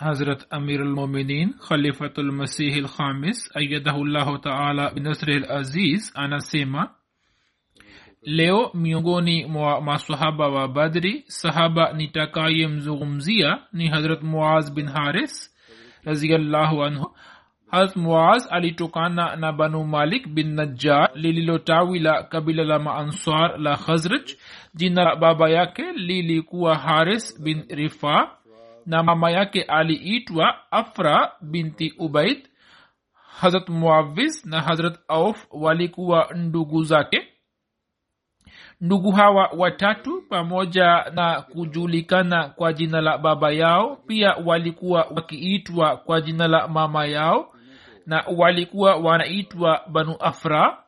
حضرت امیر المومنین خلیفۃ المسیح الخامس ایدہ اللہ تعالی بنصر العزیز anasema leo miongoni mwa masahaba wa badri sahaba nitakayemzungumzia ni hazrat muaz bin haris raziallahu anhu hazrat muaz alitokana na banu malik bin najjar lililotawi la kabila la maansar la khazraj. Jina la baba yake lilikuwa haris bin rifa na mama yake aliitwa afra binti ubaid. Hazrat muawiz na hazrat auf walikuwa ndugu zake. Ndugu hawa watatu pamoja na kujulikana kwa jina la baba yao pia walikuwa wakiitwa kwa jina la mama yao na walikuwa wanaitwa banu afra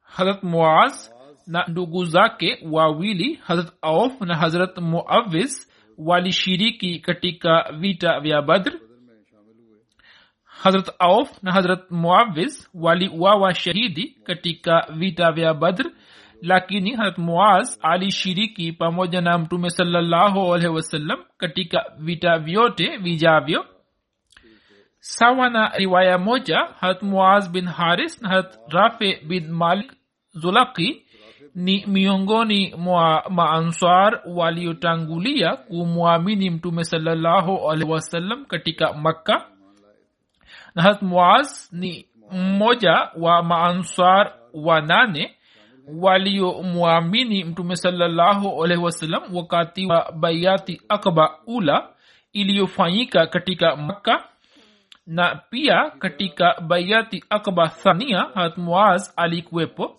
hazrat muaz na ndugu zake wawili hazrat auf na hazrat muavis walishiriki katika vita vya badr. Hazrat auf na hazrat muavis waliwawa shahidi katika vita vya badr lakini hazrat muaz alishiriki pamoja na mtume salallahu alaihi wasallam katika vita vyote vijavyo sawa na riwaya moja harat muaz bin haris na harat rafe bin malik zulaki ni miongoni mwa maanswar waliotangulia kumwamini mtume salallahu alaihi wasallam katika makka. Na harat muaz ni mmoja wa maanswar wanane waliomwamini mtume salallahu alaihi wasallam wakati wa baiati akba ula iliyofanyika katika makka na pia katika baiati akba thania harat muaz alikuwepo.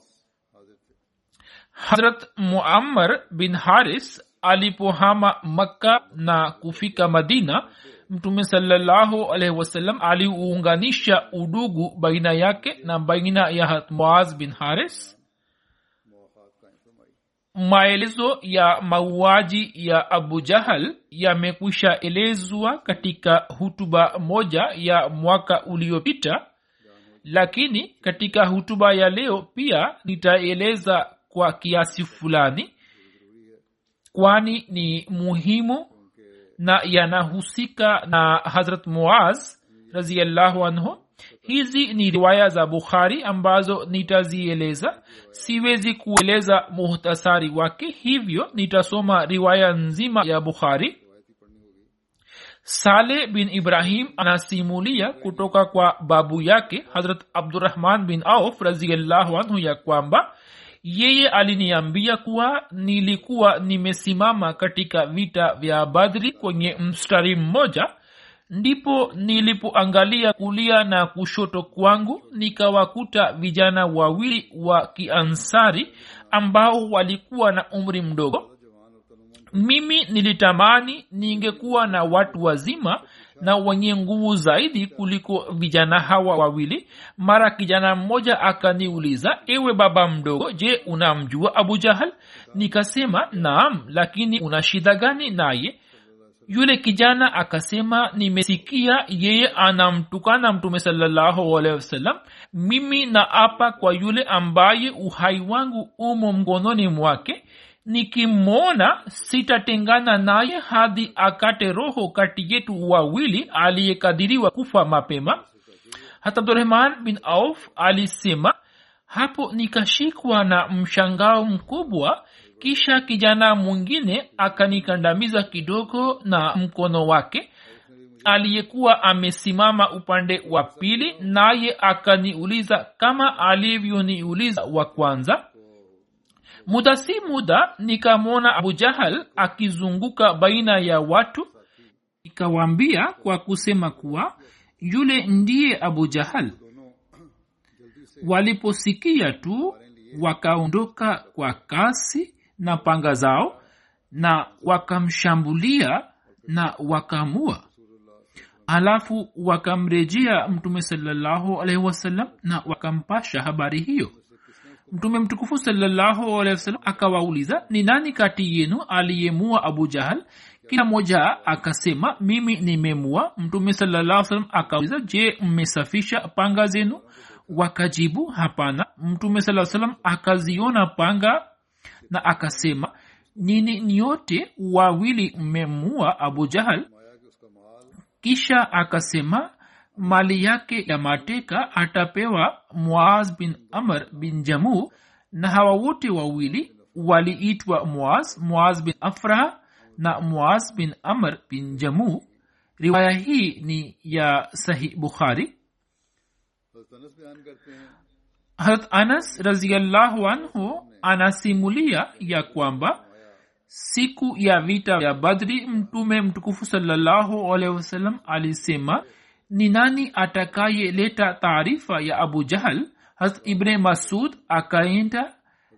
Harat muammar bin haris alipohama makka na kufika madina mtume salallahu alaihi wasallam aliuunganisha udugu baina yake na baina ya harat muaz bin haris maelezo ya mauaji ya abu jahal yamekwisha elezwa katika hutuba moja ya mwaka uliopita. Lakini katika hutuba ya leo pia nitaeleza kwa kiasi fulani kwani ni muhimu na yanahusika na hazrat muaz raziallahu anhu hizi ni riwaya za bukhari ambazo nitazieleza. Siwezi kueleza muhtasari wake hivyo nitasoma riwaya nzima ya bukhari. Saleh bin ibrahim anasimulia kutoka kwa babu yake hazrat abdurahman bin auf raziallahu anhu ya kwamba yeye aliniambia kuwa nilikuwa nimesimama katika vita vya badri kwenye mstari mmoja ndipo nilipoangalia kulia na kushoto kwangu nikawakuta vijana wawili wa kiansari ambao walikuwa na umri mdogo. Mimi nilitamani ningekuwa na watu wazima na wenye nguvu zaidi kuliko vijana hawa wawili. Mara kijana mmoja akaniuliza ewe baba mdogo je unamjua abu jahal? Nikasema naam lakini una shida gani naye yule kijana akasema nimesikia yeye anamtukana mtume sawasalam mimi na apa kwa yule ambaye uhai wangu umo mkononi mwake. Nikimwona sitatengana naye hadi akate roho kati yetu wawili aliyekadiriwa kufa mapema. Hata abdurahman bin auf alisema hapo nikashikwa na mshangao mkubwa kisha kijana mwingine akanikandamiza kidogo na mkono wake. Aliyekuwa amesimama upande wa pili naye akaniuliza kama alivyoniuliza wa kwanza. Muda si muda nikamwona abu jahal akizunguka baina ya watu. Ikawaambia kwa kusema kuwa yule ndiye abu jahal. Waliposikia tu wakaondoka kwa kasi na panga zao na wakamshambulia na wakamua alafu wakamrejea mtume salallahu alaihi wasallam na wakampasha habari hiyo. Mtume mtukufu salallahu alaihi wasallam akawauliza ni nani kati yenu aliyemua abu jahal? Kila mmoja akasema mimi nimemua. Mtume salallahu salam akauliza je mmesafisha panga zenu? Wakajibu hapana. Mtume saa salam akaziona panga na akasema nini nyote wawili mmemua abu jahal? Kisha akasema mali yake ya mateka atapewa muaz bin amr bin jamu na hawa wote wawili waliitwa muaz muaz bin afra na muaz bin amr bin jamu. Riwaya hii ni ya sahih bukhari. Harat anas raziallahu anhu anasimulia ya kwamba siku ya vita ya badri mtume mtukufu wasallam alisema ni nani atakayeleta taarifa ya abu jahal? Hat ibne masud akaenda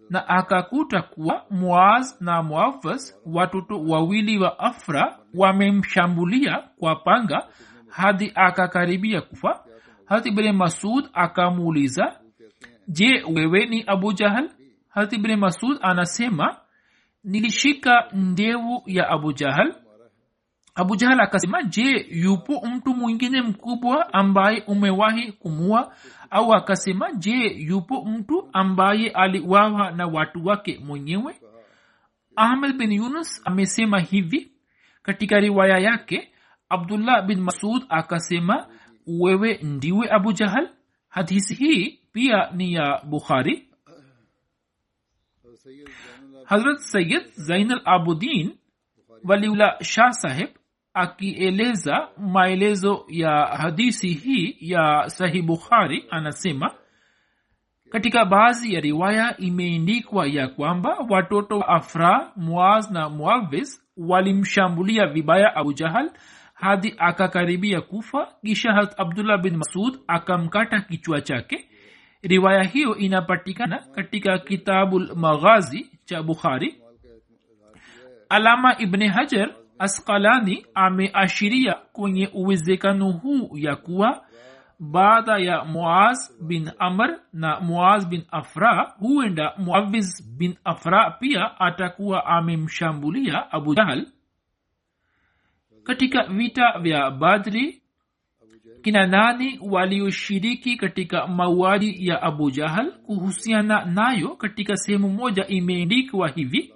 na akakuta kuwa muaz na muafas watoto wawili wa afra wamemshambulia kwa panga hadi akakaribia kufa. Hat ibne masud akamuuliza je wewe ni abu jahal hat ibne masud anasema nilishika ndevu ya abu jahal. Abu jahal akasema je yupo mtu mwingine mkubwa ambaye umewahi kumua au akasema je yupo mtu ambaye aliwawa na watu wake mwenyewe? Ahmed bin yunus amesema hivi. Katika riwaya yake abdullah bin masud akasema wewe ndiwe abu jahal? Hadisi hii pia ni ya bukhari hazrat sayid zainal abudin waliula shah saheb akieleza maelezo ya hadisi hii ya sahih bukhari anasema katika baadhi ya riwaya imeendikwa ya kwamba watoto wa afra muaz na muavis walimshambulia vibaya abu jahal hadi akakaribia kufa kisha hat abdullah bin masud akamkata kichwa chake riwaya hiyo inapatikana katika kitabulmaghazi cha bukhari. Alama ibni hajar askalani ameashiria kwenye uwezekano huu ya kuwa baada ya muaz bin amr na muaz bin afra huenda muaviz bin afra pia atakuwa amemshambulia abu jahal katika vita vya badri kina nani walioshiriki katika mauaji ya abu jahal? Kuhusiana nayo katika sehemu moja imeendikwa hivi.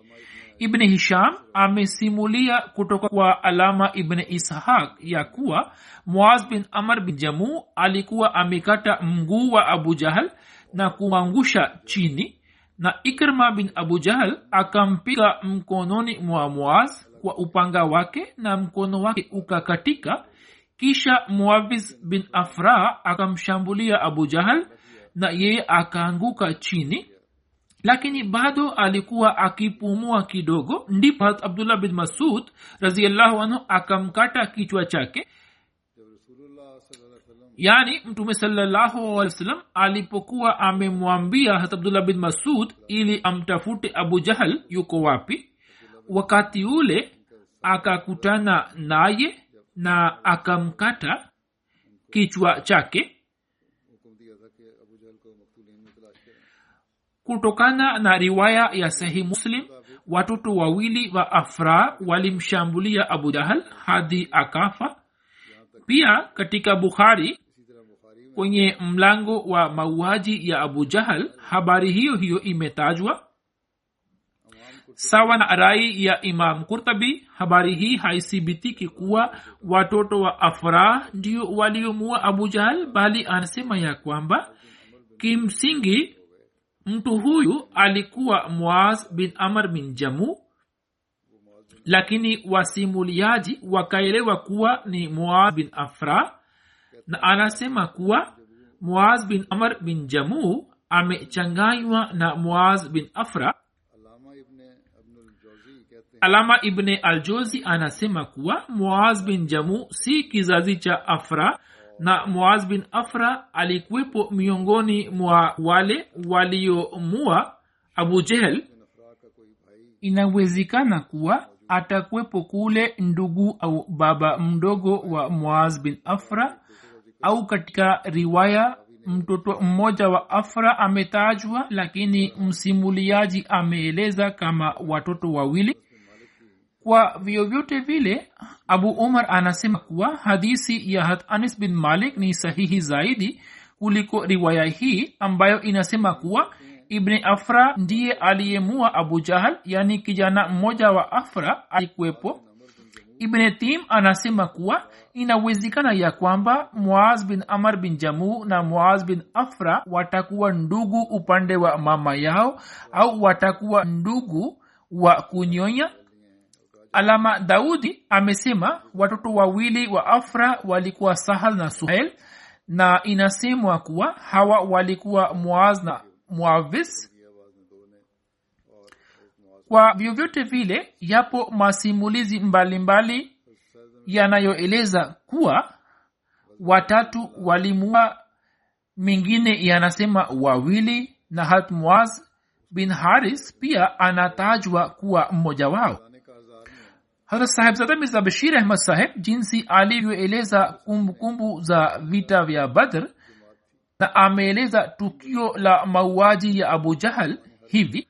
Ibni hisham amesimulia kutoka kwa alama ibni ishaq ya kuwa muaz bin amr bin jamu alikuwa amekata mguu wa abu jahal na kumwangusha chini na ikrma bin abu jahal akampiga mkononi mwa muaz kwa upanga wake na mkono wake ukakatika kisha muavis bin afra akamshambulia abu jahal na yeye akaanguka chini. Lakini bado alikuwa akipumua kidogo. Ndipo abdullah bin masud raziallahu anhu akamkata kichwa chake. Yaani mtume salallahu alih wa sallam alipokuwa amemwambia hat abdullah bin masud ili amtafute abu jahal yuko wapi? Wakati ule akakutana naye na akamkata kichwa chake. Kutokana na riwaya ya sahih muslim watoto wawili wa afra walimshambulia abu jahal hadi akafa. Pia katika bukhari kwenye mlango wa mauaji ya abu jahal habari hiyo hiyo imetajwa sawa na rai ya imam kurtabi habari hii haithibitiki kuwa watoto wa afra ndio waliomua abu jahal bali anasema ya kwamba kimsingi mtu huyu alikuwa muaz bin amr bin jamu lakini wasimuliaji wakaelewa kuwa ni muaz bin afra na anasema kuwa muaz bin amr bin jamu amechanganywa na muaz bin afra alama ibne aljozi anasema kuwa muaz bin jamu si kizazi cha afra na muaz bin afra alikuwepo miongoni mwa wale waliomua abu jehel inawezekana kuwa atakuwepo kule ndugu au baba mdogo wa muaz bin afra au katika riwaya mtoto mmoja wa afra ametajwa lakini msimuliaji ameeleza kama watoto wawili kwa vyovyote vile abu umar anasema kuwa hadisi ya hat anis bin malik ni sahihi zaidi kuliko riwaya hii ambayo inasema kuwa ibni afra ndiye aliyemua abu jahal yani kijana mmoja wa afra alikuwepo. Ibne tim anasema kuwa inawezekana ya kwamba muaz bin amar bin jamu na muaz bin afra watakuwa ndugu upande wa mama yao au watakuwa ndugu wa kunyonya alama daudi amesema watoto wawili wa afra walikuwa sahal na suhel na inasemwa kuwa hawa walikuwa moaz na moavis kwa vyovyote vile yapo masimulizi mbalimbali yanayoeleza kuwa watatu walimua mengine yanasema wawili na hatmuaz bin haris pia anatajwa kuwa mmoja wao hata sahebzada mirza bashir ahmad saheb jinsi alivyoeleza kumbukumbu za vita vya badr na ameeleza tukio la mauaji ya abu jahal hivi.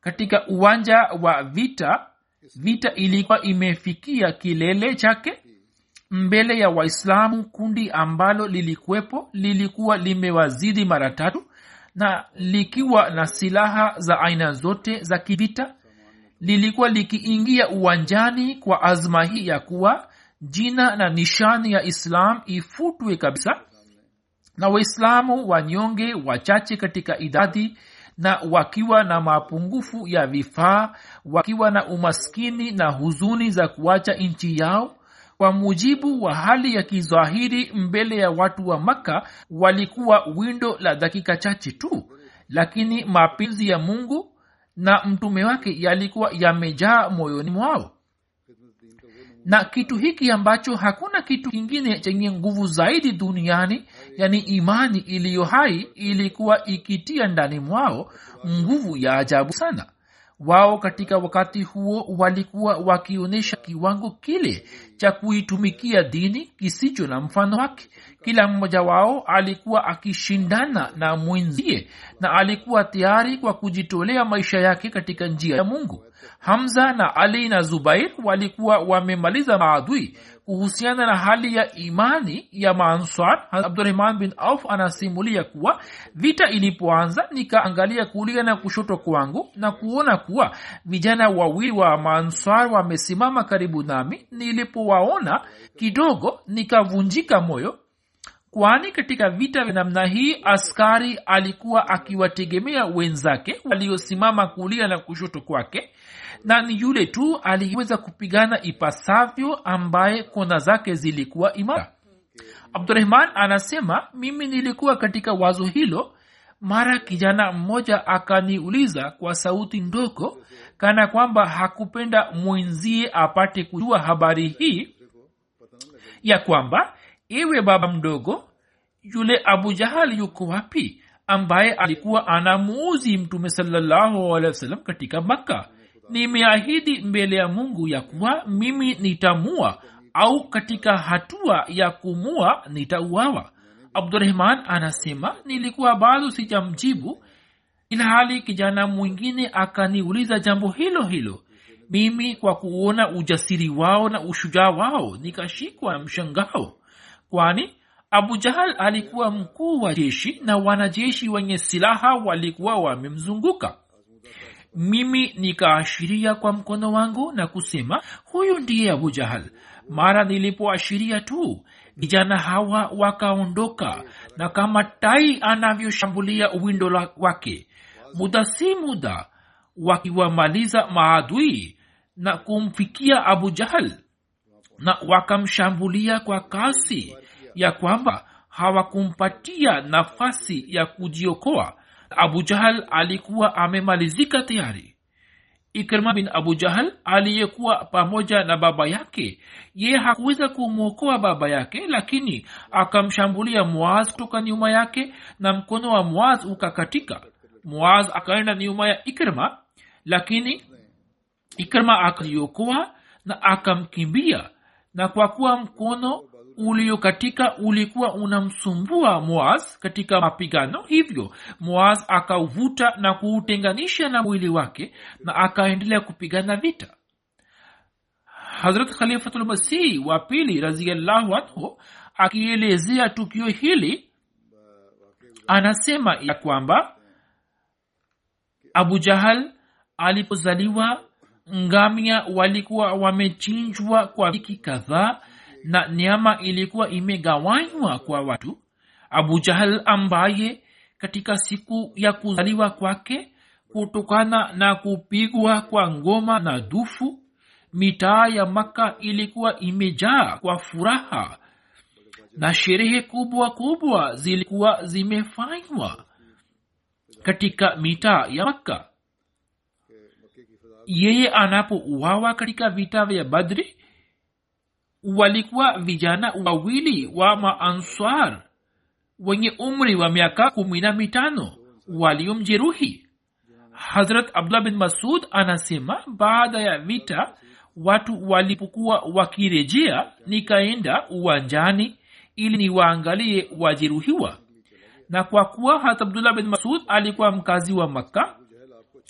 Katika uwanja wa vita vita ilikuwa imefikia kilele chake. Mbele ya waislamu kundi ambalo lilikuwepo lilikuwa limewazidi mara tatu na likiwa na silaha za aina zote za kivita lilikuwa likiingia uwanjani kwa azma hii ya kuwa jina na nishani ya islam ifutwe kabisa. Na waislamu wanyonge wachache katika idadi na wakiwa na mapungufu ya vifaa wakiwa na umaskini na huzuni za kuacha nchi yao kwa mujibu wa hali ya kizahiri mbele ya watu wa makka walikuwa windo la dakika chache tu. Lakini mapenzi ya mungu na mtume wake yalikuwa yamejaa moyoni mwao. Na kitu hiki ambacho hakuna kitu kingine chenye nguvu zaidi duniani yani imani iliyo hai ilikuwa ikitia ndani mwao nguvu ya ajabu sana wao katika wakati huo walikuwa wakionyesha kiwango kile cha kuitumikia dini kisicho na mfano wake. Kila mmoja wao alikuwa akishindana na mwenzie na alikuwa tayari kwa kujitolea maisha yake katika njia ya mungu. Hamza na ali na zubair walikuwa wamemaliza maadui kuhusiana na hali ya imani ya maanswar abdurahman bin auf anasimulia kuwa vita ilipoanza nikaangalia kulia na kushoto kwangu na kuona kuwa vijana wawili wa maanswar wamesimama karibu nami. Nilipowaona kidogo nikavunjika moyo kwani katika vita vya namna hii askari alikuwa akiwategemea wenzake waliosimama kulia na kushoto kwake na ni yule tu aliyeweza kupigana ipasavyo ambaye kona zake zilikuwa imara. Abdurahman anasema mimi nilikuwa katika wazo hilo. Mara kijana mmoja akaniuliza kwa sauti ndogo kana kwamba hakupenda mwenzie apate kujua habari hii ya kwamba ewe baba mdogo yule abu jahal yuko wapi ambaye alikuwa anamuuzi mtume salallahu katika makka nimeahidi mbele ya mungu ya kuwa mimi nitamua au katika hatua ya kumua nitauawa. Abdurahman anasema nilikuwa bado sijamjibu ilhali kijana mwingine akaniuliza jambo hilo hilo. Mimi kwa kuona ujasiri wao na ushujaa wao nikashikwa mshangao. Kwani abu jahal alikuwa mkuu wa jeshi na wanajeshi wenye silaha walikuwa wamemzunguka mimi nikaashiria kwa mkono wangu na kusema huyu ndiye abu jahal. Mara nilipoashiria tu vijana hawa wakaondoka na kama tai anavyoshambulia uwindo wake muda si muda wakiwamaliza maadui na kumfikia abu jahal na wakamshambulia kwa kasi ya kwamba hawakumpatia nafasi ya kujiokoa abu jahal alikuwa amemalizika tayari. Ikrima bin abu jahal aliyekuwa pamoja na baba yake ye hakuweza kumwokoa baba yake lakini akamshambulia muaz kutoka nyuma yake na mkono wa muaz ukakatika. Muaz akaenda nyuma ya ikrima lakini ikrima akaliokoa na akamkimbia. Na kwa kuwa mkono uliokatika ulikuwa unamsumbua moaz katika mapigano. Hivyo moaz akauvuta na kuutenganisha na mwili wake na akaendelea kupigana vita. Hazrat khalifatulmasihi wa pili raziallahu anhu akielezea tukio hili anasema ya kwamba abu jahal alipozaliwa ngamia walikuwa wamechinjwa kwa wiki kadhaa na nyama ilikuwa imegawanywa kwa watu. Abu jahal ambaye katika siku ya kuzaliwa kwake kutokana na kupigwa kwa ngoma na dufu mitaa ya makka ilikuwa imejaa kwa furaha na sherehe kubwa kubwa zilikuwa zimefanywa katika mitaa ya makka. Yeye anapouawa katika vita vya badri walikuwa vijana wawili wa maanswar wenye umri wa miaka kumi na mitano waliomjeruhi. Hazrat abdullah bin masud anasema baada ya vita watu walipokuwa wakirejea nikaenda uwanjani ili niwaangalie wajeruhiwa. Na kwa kuwa hat abdullah bin masud alikuwa mkazi wa makka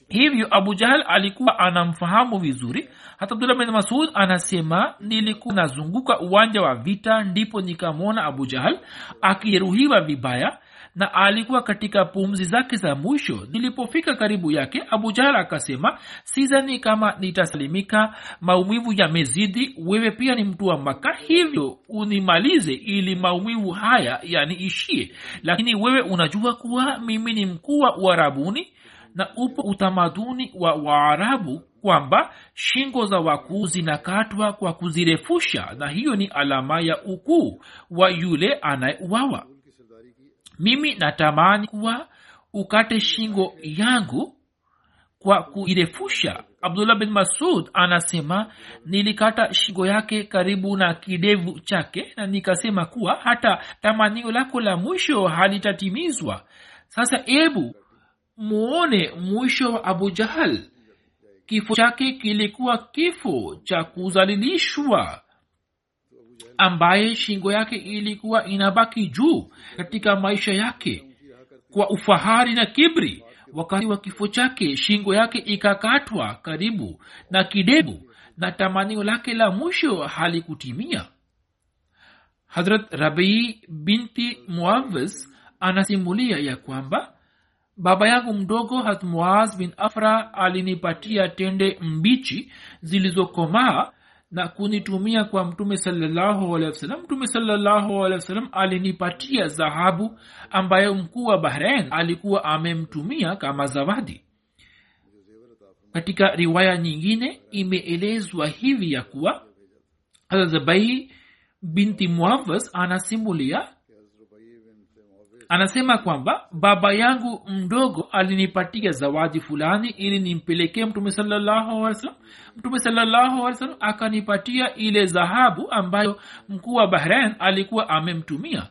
hivyo abu jahal alikuwa anamfahamu vizuri hata abdullah bin masud anasema nilikuwa nazunguka uwanja wa vita ndipo nikamwona abu jahal akijeruhiwa vibaya na alikuwa katika pumzi zake za mwisho. Nilipofika karibu yake abu jahal akasema sizani kama nitasalimika maumivu yamezidi wewe pia ni mtu wa maka hivyo unimalize ili maumivu haya yaniishie. Lakini wewe unajua kuwa mimi ni mkuu wa uarabuni na upo utamaduni wa waarabu kwamba shingo za wakuu zinakatwa kwa kuzirefusha na hiyo ni alama ya ukuu wa yule anayeuawa mimi natamani kuwa ukate shingo yangu kwa kuirefusha. Abdullah bin masud anasema nilikata shingo yake karibu na kidevu chake na nikasema kuwa hata tamanio lako la mwisho halitatimizwa. Sasa ebu muone mwisho wa abu jahal. Kifo chake kilikuwa kifo cha kuzalilishwa ambaye shingo yake ilikuwa inabaki juu katika maisha yake. Kwa ufahari na kibri wakati wa kifo chake shingo yake ikakatwa karibu na kidebu na tamanio lake la mwisho halikutimia. Hazrat rabii binti muavis anasimulia ya kwamba baba yangu mdogo hatmuaz bin afra alinipatia tende mbichi zilizokomaa na kunitumia kwa mtume salallahu mtume salallahu alinipatia dhahabu ambayo mkuu wa bahrain alikuwa amemtumia kama zawadi. Katika riwaya nyingine imeelezwa hivi ya kuwa zabai binti muavas anasimulia anasema kwamba baba yangu mdogo alinipatia zawadi fulani ili nimpelekee mtume sallahualwasalam mtume sallahualwasalam akanipatia ile dhahabu ambayo mkuu wa bahrain alikuwa amemtumia.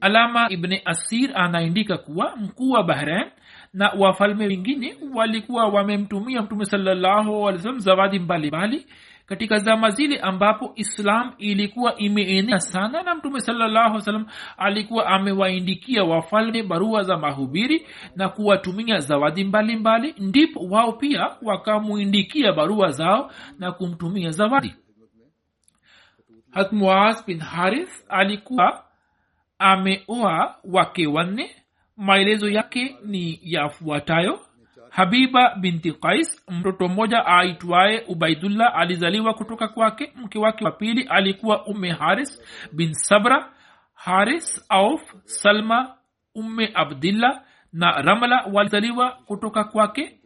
Alama ibni asir anaindika kuwa mkuu wa bahrain na wafalme wengine walikuwa wamemtumia mtume wasallam zawadi mbalimbali katika zama zile ambapo islam ilikuwa imeenea sana na mtume salallahu salam alikuwa amewaindikia wafalme barua za mahubiri na kuwatumia zawadi mbalimbali mbali, ndipo wao pia wakamuindikia barua zao na kumtumia zawadi. Hatmuaz bin harith alikuwa ameoa wake wanne. Maelezo yake ni yafuatayo habiba binti qais mtoto mmoja aitwaye ubaidullah alizaliwa kutoka kwake. Mke wake wa pili alikuwa umme haris bin sabra haris auf salma umme abdillah na ramla walizaliwa kutoka kwake.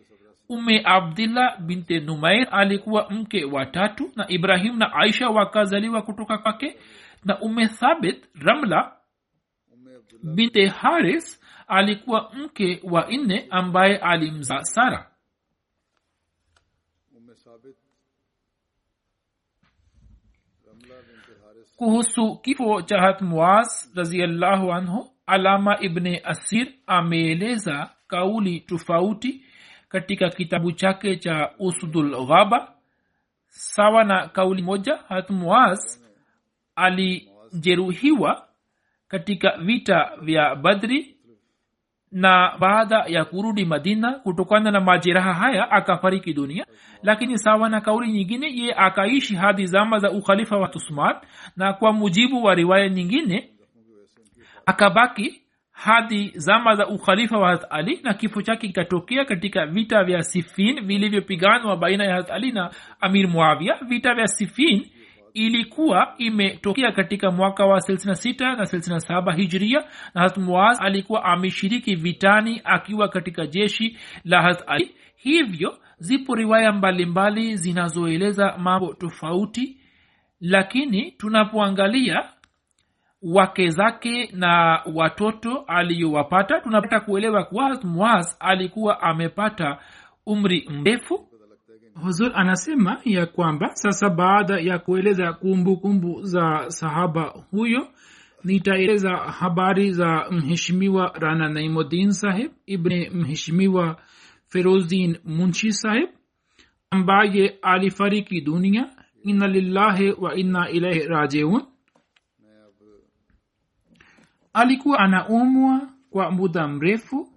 Ume abdillah binte numair alikuwa mke wa tatu na ibrahim na aisha wakazaliwa kutoka kwake. Na ume thabit ramla binte haris alikuwa mke wa nne ambaye alimzaa sara. Kuhusu kifo cha hatmuaz raziallahu anhu alama ibne asir ameeleza kauli tofauti katika kitabu chake cha usudul ghaba. Sawa na kauli moja hatmuaz alijeruhiwa katika vita vya badri na baada ya kurudi madina kutokana na majeraha haya akafariki dunia. Lakini sawa na kauli nyingine ye akaishi hadi zama za ukhalifa wa tusman na kwa mujibu wa riwaya nyingine akabaki hadi zama za ukhalifa wa hath ali na kifo chake kikatokea katika vita vya sifin vilivyopiganwa baina ya hath ali na amir muavia vita vya sifin ilikuwa imetokea katika mwaka wa 66 na 67 hijria na hat muaz alikuwa ameshiriki vitani akiwa katika jeshi la hat ali. Hivyo zipo riwaya mbalimbali zinazoeleza mambo tofauti lakini tunapoangalia wake zake na watoto aliyowapata tunapata kuelewa kuwa muaz alikuwa amepata umri mrefu huzur anasema ya kwamba sasa baada ya kueleza kumbukumbu kumbu za sahaba huyo nitaeleza habari za mheshimiwa rana naimudin saheb ibne mheshimiwa ferozdin munshi saheb ambaye alifariki dunia. Inna lillahi wa inna ilaihi rajiun. Alikuwa anaumwa kwa muda mrefu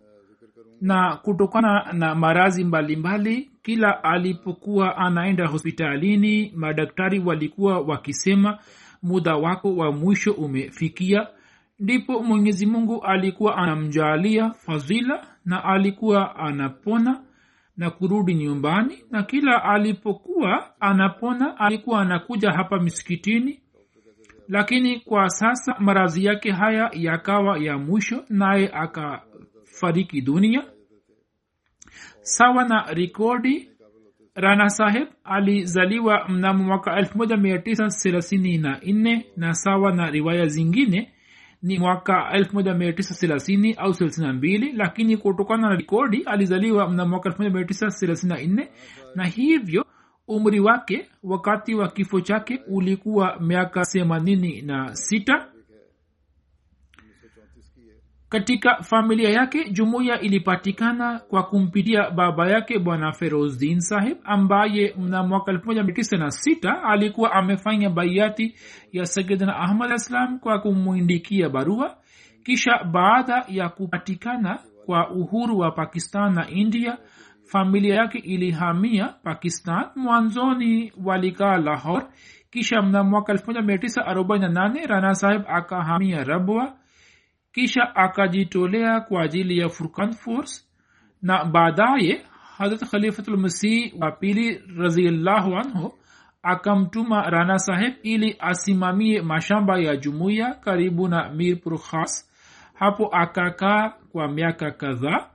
na kutokana na marazi mbalimbali kila alipokuwa anaenda hospitalini madaktari walikuwa wakisema muda wako wa mwisho umefikia. Ndipo mwenyezi mungu alikuwa anamjalia fadhila na alikuwa anapona na kurudi nyumbani na kila alipokuwa anapona alikuwa anakuja hapa misikitini. Lakini kwa sasa maradhi yake haya yakawa ya mwisho naye akafariki dunia sawa na rikodi rana saheb alizaliwa mnamo mwaka 1934 na sawa na riwaya zingine ni mwaka 1930 au 32 lakini kutokana na rikodi alizaliwa mnamo mwaka 1934 na hivyo umri wake wakati wa kifo chake ulikuwa miaka themanini na sita katika familia yake jumuiya ilipatikana kwa kumpitia baba yake bwana ferozdin sahib ambaye mna mwaka 1996 alikuwa amefanya baiati ya sayidina ahmad islam kwa kumwindikia barua. Kisha baada ya kupatikana kwa uhuru wa pakistan na india familia yake ilihamia pakistan. Mwanzoni walikaa lahor kisha mna mwaka 1948 rana sahib akahamia rabwa kisha akajitolea kwa ajili ya furkan force na baadaye hadrat khalifatulmasih wa pili raziallahu anhu akamtuma rana saheb ili asimamie mashamba ya jumuiya karibu na mirpur khas. Hapo akakaa kwa miaka kadhaa.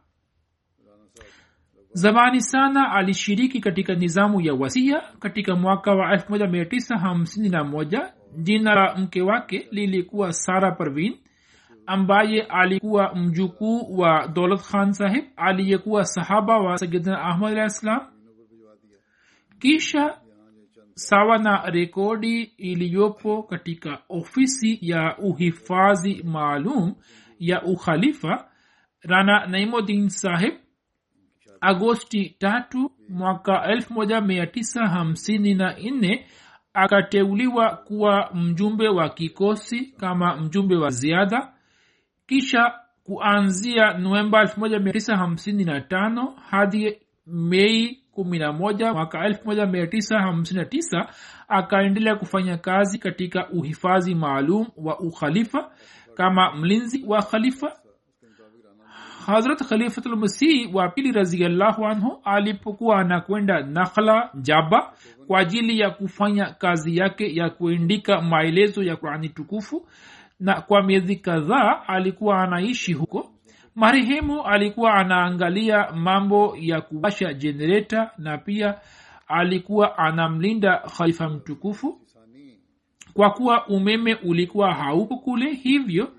Zamani sana alishiriki katika nizamu ya wasia katika mwaka wa 1951 jina la mke wake lilikuwa sara parvin ambaye alikuwa mjukuu wa dolat khan sahib aliyekuwa sahaba wa sayidina ahmad alah ssalam kisha sawa na rekodi iliyopo katika ofisi ya uhifadhi maalum ya ukhalifa rana naimodin sahib agosti tatu mwaka elfu moja mia tisa hamsini na nne akateuliwa kuwa mjumbe wa kikosi kama mjumbe wa ziada kisha kuanzia novemba 1955 hadi mei 11 mwaka 1959 akaendelea kufanya kazi katika uhifadhi maalum wa ukhalifa kama mlinzi wa khalifa. Hazrat khalifatulmasih wa pili raziallahu anhu alipokuwa anakwenda nakhla jaba kwa ajili ya kufanya kazi yake ya kuendika maelezo ya qurani tukufu na kwa miezi kadhaa alikuwa anaishi huko. Marehemu alikuwa anaangalia mambo ya kuwasha jenereta na pia alikuwa anamlinda khalifa mtukufu. Kwa kuwa umeme ulikuwa hauko kule hivyo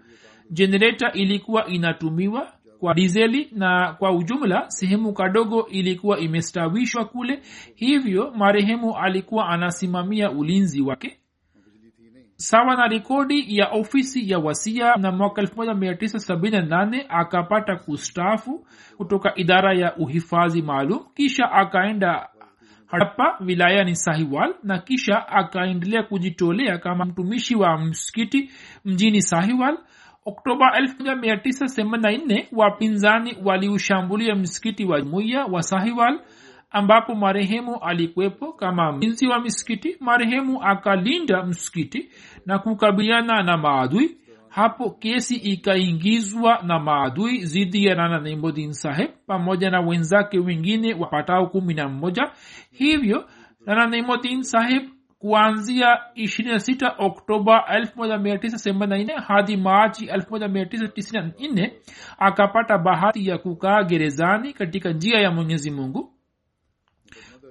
jenereta ilikuwa inatumiwa kwa dizeli na kwa ujumla sehemu kadogo ilikuwa imestawishwa kule. Hivyo marehemu alikuwa anasimamia ulinzi wake sawa na rekodi ya ofisi ya wasia na mwaka 1978 akapata kustafu kutoka idara ya uhifadhi maalum kisha akaenda hapa wilayani sahiwal na kisha akaendelea kujitolea kama mtumishi wa msikiti mjini sahiwal. Oktoba 1984 wapinzani waliushambulia msikiti wa jumuiya wa sahiwal ambapo marehemu alikuwepo kama mlinzi wa misikiti marehemu akalinda msikiti na kukabiliana na maadui. Hapo kesi ikaingizwa na maadui zidi ya nana naimudin saheb pamoja na wenzake wengine wapatao kumi na mmoja. Hivyo nana naimudin saheb kuanzia 26 oktoba 1984 hadi machi 1994 akapata bahati ya kukaa gerezani katika njia ya mwenyezi mungu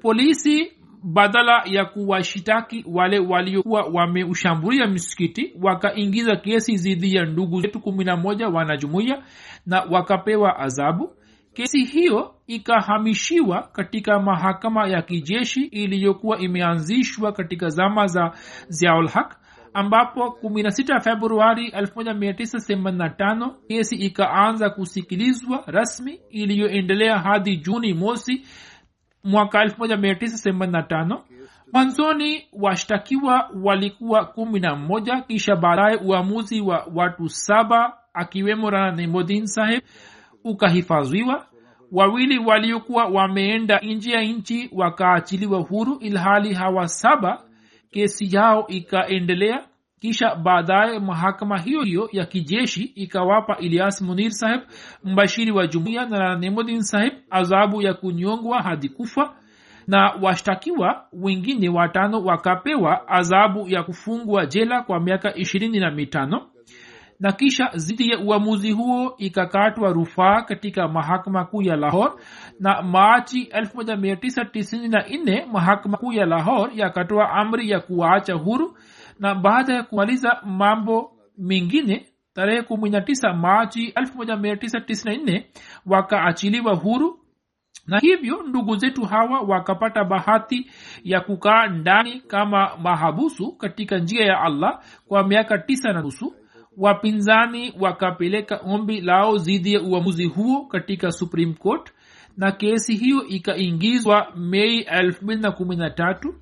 polisi badala ya kuwashitaki wale waliokuwa wameushambulia msikiti wakaingiza kesi dhidi ya ndugu zetu kumi na moja wanajumuiya na wakapewa adhabu. Kesi hiyo ikahamishiwa katika mahakama ya kijeshi iliyokuwa imeanzishwa katika zama za ziaulhaq ambapo 16 februari 1985 kesi ikaanza kusikilizwa rasmi iliyoendelea hadi juni mosi mwaka 1985 mwanzoni washtakiwa walikuwa kumi na mmoja kisha baadaye uamuzi wa watu saba akiwemo rana nemodin saheb ukahifadhiwa. Wawili waliokuwa wameenda nje ya nchi wakaachiliwa huru ilhali hawa saba kesi yao ikaendelea kisha baadaye mahakama hiyo hiyo ya kijeshi ikawapa ilias munir saheb mbashiri wa jumuiya na nemudin saheb adhabu ya kunyongwa hadi kufa na washtakiwa wengine watano wakapewa adhabu ya kufungwa jela kwa miaka ishirini na mitano. Na kisha zidi ya uamuzi huo ikakatwa rufaa katika mahakama kuu ya lahor na machi 1994 mahakama kuu ya lahor yakatoa amri ya kuwaacha huru na baada ya kumaliza mambo mengine tarehe 19 machi 1994 wakaachiliwa huru. Na hivyo ndugu zetu hawa wakapata bahati ya kukaa ndani kama mahabusu katika njia ya allah kwa miaka tisa na nusu. Wapinzani wakapeleka ombi lao dhidi ya uamuzi huo katika supreme court na kesi hiyo ikaingizwa mei 213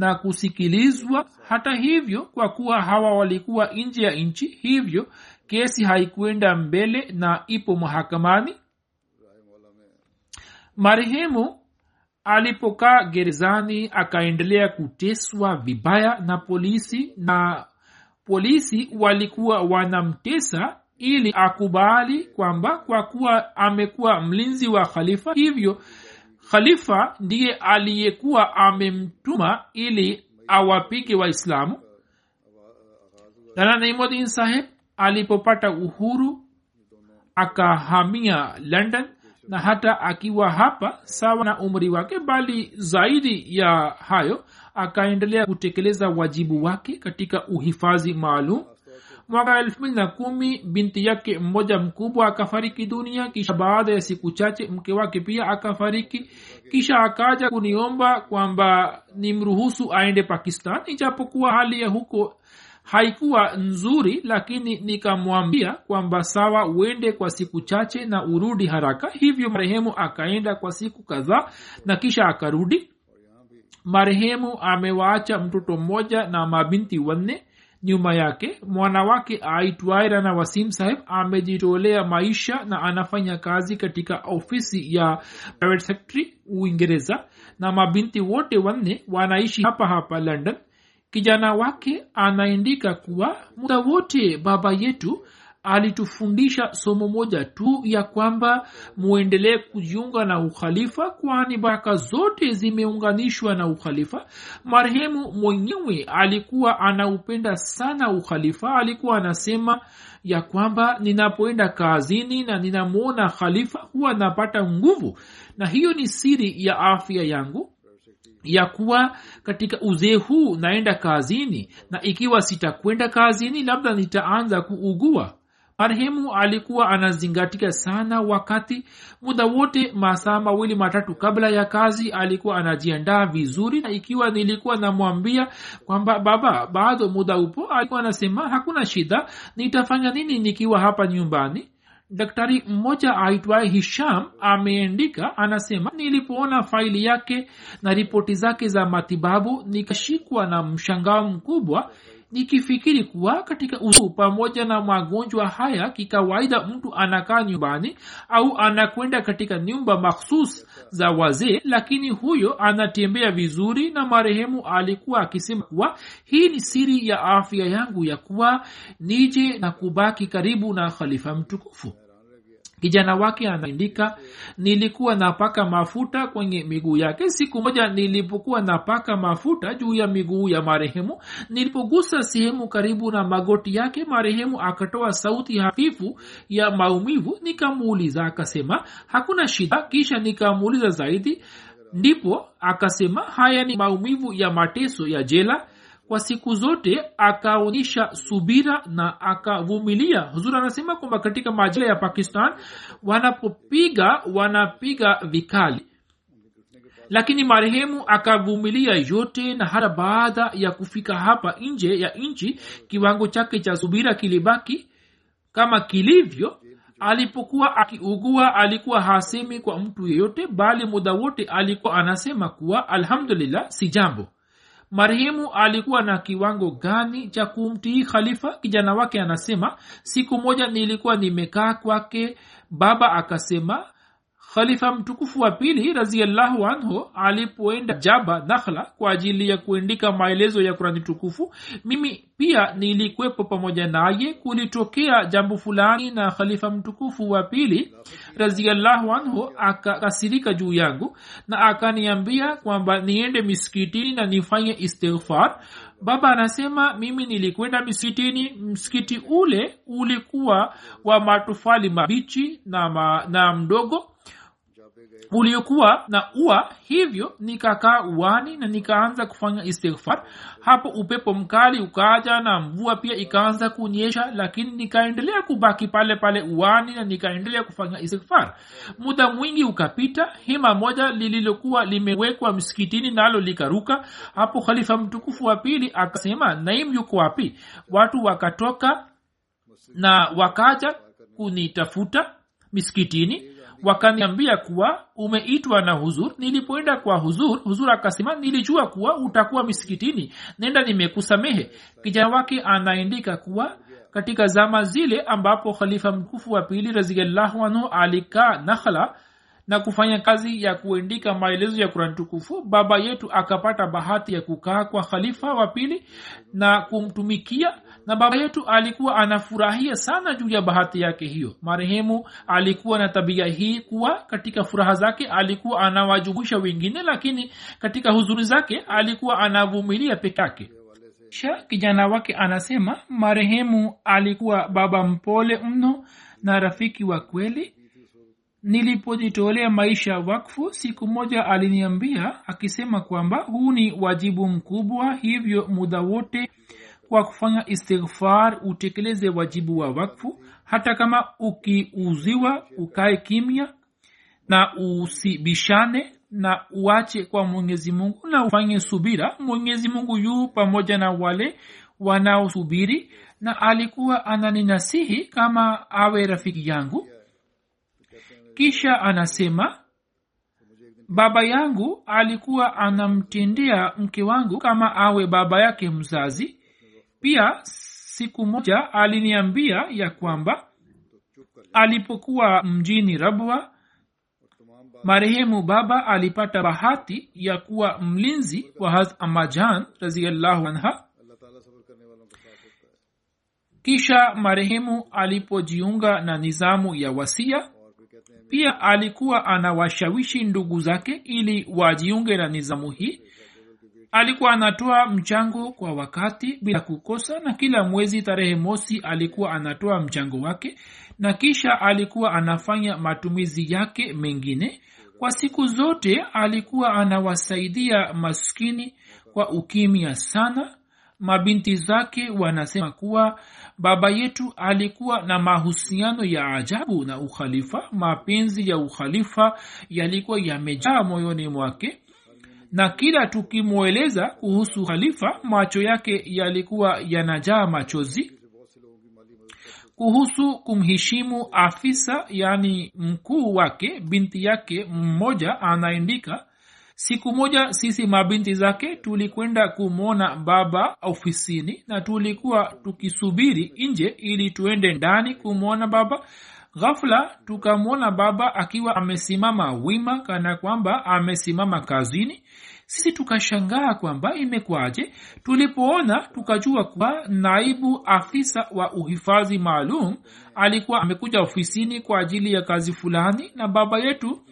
na kusikilizwa. Hata hivyo kwa kuwa hawa walikuwa nje ya nchi hivyo kesi haikuenda mbele na ipo mahakamani. Marehemu alipokaa gerezani akaendelea kuteswa vibaya na polisi na polisi walikuwa wanamtesa ili akubali kwamba kwa kuwa amekuwa mlinzi wa khalifa hivyo khalifa ndiye aliyekuwa amemtuma ili awapige waislamu. Dana saheb alipopata uhuru akahamia london na hata akiwa hapa sawa na umri wake bali zaidi ya hayo akaendelea kutekeleza wajibu wake katika uhifadhi maalum mwaka elfu mbili na kumi binti yake mmoja mkubwa akafariki dunia kisha baada ya siku chache mke wake pia akafariki. Kisha akaja kuniomba kwamba nimruhusu aende pakistan ijapokuwa hali ya huko haikuwa nzuri lakini nikamwambia kwamba sawa uende kwa siku chache na urudi haraka. Hivyo marehemu akaenda kwa siku kadhaa na kisha akarudi. Marehemu amewaacha mtoto mmoja na mabinti wanne nyuma yake. Mwana wake aitwaye rana wasim saheb amejitolea maisha na anafanya kazi katika ofisi ya private secretary uingereza. Na mabinti wote wanne wanaishi hapa hapa london. Kijana wake anaandika kuwa muda wote baba yetu alitufundisha somo moja tu ya kwamba muendelee kujiunga na ukhalifa kwani baraka zote zimeunganishwa na ukhalifa. Marehemu mwenyewe alikuwa anaupenda sana ukhalifa. Alikuwa anasema ya kwamba ninapoenda kazini na ninamwona khalifa huwa napata nguvu. Na hiyo ni siri ya afya yangu ya kuwa katika uzee huu naenda kazini na ikiwa sitakwenda kazini labda nitaanza kuugua marehemu alikuwa anazingatika sana wakati muda wote masaa mawili matatu kabla ya kazi alikuwa anajiandaa vizuri. Na ikiwa nilikuwa namwambia kwamba baba bado muda upo alikuwa anasema hakuna shida nitafanya nini nikiwa hapa nyumbani? Daktari mmoja aitwaye hisham ameandika anasema nilipoona faili yake na ripoti zake za matibabu nikashikwa na mshangao mkubwa nikifikiri kuwa katika usu pamoja na magonjwa haya kikawaida mtu anakaa nyumbani au anakwenda katika nyumba makhsus za wazee lakini huyo anatembea vizuri na marehemu alikuwa akisema kuwa hii ni siri ya afya yangu ya kuwa nije na kubaki karibu na khalifa mtukufu kijana wake anaandika nilikuwa napaka mafuta kwenye miguu yake. Siku moja nilipokuwa napaka mafuta juu ya miguu ya marehemu nilipogusa sehemu karibu na magoti yake marehemu akatoa sauti hafifu ya maumivu. Nikamuuliza akasema hakuna shida. Kisha nikamuuliza zaidi ndipo akasema haya ni maumivu ya mateso ya jela kwa siku zote akaonyesha subira na akavumilia. Huzuri anasema kwamba katika majira ya pakistan wanapopiga wanapiga vikali. Lakini marehemu akavumilia yote na hata baada ya kufika hapa nje ya nchi kiwango chake cha subira kilibaki kama kilivyo. Alipokuwa akiugua alikuwa hasemi kwa mtu yeyote bali muda wote alikuwa anasema kuwa alhamdulillah si jambo marehemu alikuwa na kiwango gani cha kumtii khalifa? Kijana wake anasema siku moja nilikuwa nimekaa kwake baba akasema khalifa mtukufu wa pili raziallahu anhu alipoenda jaba nakhla kwa ajili ya kuandika maelezo ya kurani tukufu mimi pia nilikwepo pamoja naye. Kulitokea jambo fulani na khalifa mtukufu wa pili raziallahu anhu akakasirika juu yangu na akaniambia kwamba niende misikitini na nifanye istighfar. Baba anasema mimi nilikwenda misikitini. Msikiti ule ulikuwa wa matofali mabichi na, ma, na mdogo uliokuwa na ua hivyo nikakaa uani na nikaanza kufanya istighfar. Hapo upepo mkali ukaja na mvua pia ikaanza kunyesha lakini nikaendelea kubaki pale pale uani na nikaendelea kufanya istighfar. Muda mwingi ukapita hima moja lililokuwa limewekwa msikitini nalo likaruka. Hapo khalifa mtukufu wa pili akasema naim yuko wapi? Watu wakatoka na wakaja kunitafuta miskitini wakaniambia kuwa umeitwa na huzur. Nilipoenda kwa huzur huzur akasema nilijua kuwa utakuwa misikitini. Nenda nimekusamehe. Kijana wake anaandika kuwa katika zama zile ambapo khalifa mkufu wa pili raziallahu anhu alikaa nakhla na kufanya kazi ya kuendika maelezo ya kurani tukufu baba yetu akapata bahati ya kukaa kwa khalifa wa pili na kumtumikia na baba yetu alikuwa anafurahia sana juu ya bahati yake hiyo. Marehemu alikuwa na tabia hii kuwa katika furaha zake alikuwa anawajumuisha wengine lakini katika huzuri zake alikuwa anavumilia peke yake. Kisha kijana wake anasema marehemu alikuwa baba mpole mno na rafiki wa kweli. Nilipojitolea maisha wakfu siku moja aliniambia akisema kwamba huu ni wajibu mkubwa hivyo muda wote kwa kufanya istighfar utekeleze wajibu wa wakfu hata kama ukiuziwa ukae kimya na usibishane na uache kwa mwenyezi mungu na ufanye subira. Mwenyezi mungu yu pamoja na wale wanaosubiri na alikuwa ananinasihi kama awe rafiki yangu. Kisha anasema baba yangu alikuwa anamtendea mke wangu kama awe baba yake mzazi pia siku moja aliniambia ya kwamba alipokuwa mjini rabwa marehemu baba alipata bahati ya kuwa mlinzi wa haz amajan raziallahu anha. Kisha marehemu alipojiunga na nizamu ya wasia pia alikuwa anawashawishi ndugu zake ili wajiunge na nizamu hii alikuwa anatoa mchango kwa wakati bila kukosa na kila mwezi tarehe mosi alikuwa anatoa mchango wake na kisha alikuwa anafanya matumizi yake mengine. Kwa siku zote alikuwa anawasaidia maskini kwa ukimya sana. Mabinti zake wanasema kuwa baba yetu alikuwa na mahusiano ya ajabu na ukhalifa. Mapenzi ya ukhalifa yalikuwa yamejaa moyoni mwake na kila tukimweleza kuhusu khalifa macho yake yalikuwa yanajaa machozi. Kuhusu kumheshimu afisa yani mkuu wake binti yake mmoja anaandika siku moja sisi mabinti zake tulikwenda kumwona baba ofisini na tulikuwa tukisubiri nje ili tuende ndani kumwona baba ghafula tukamwona baba akiwa amesimama wima kana kwamba amesimama kazini. Sisi tukashangaa kwamba imekwaje tulipoona tukajua kuwa naibu afisa wa uhifadhi maalum alikuwa amekuja ofisini kwa ajili ya kazi fulani na baba yetu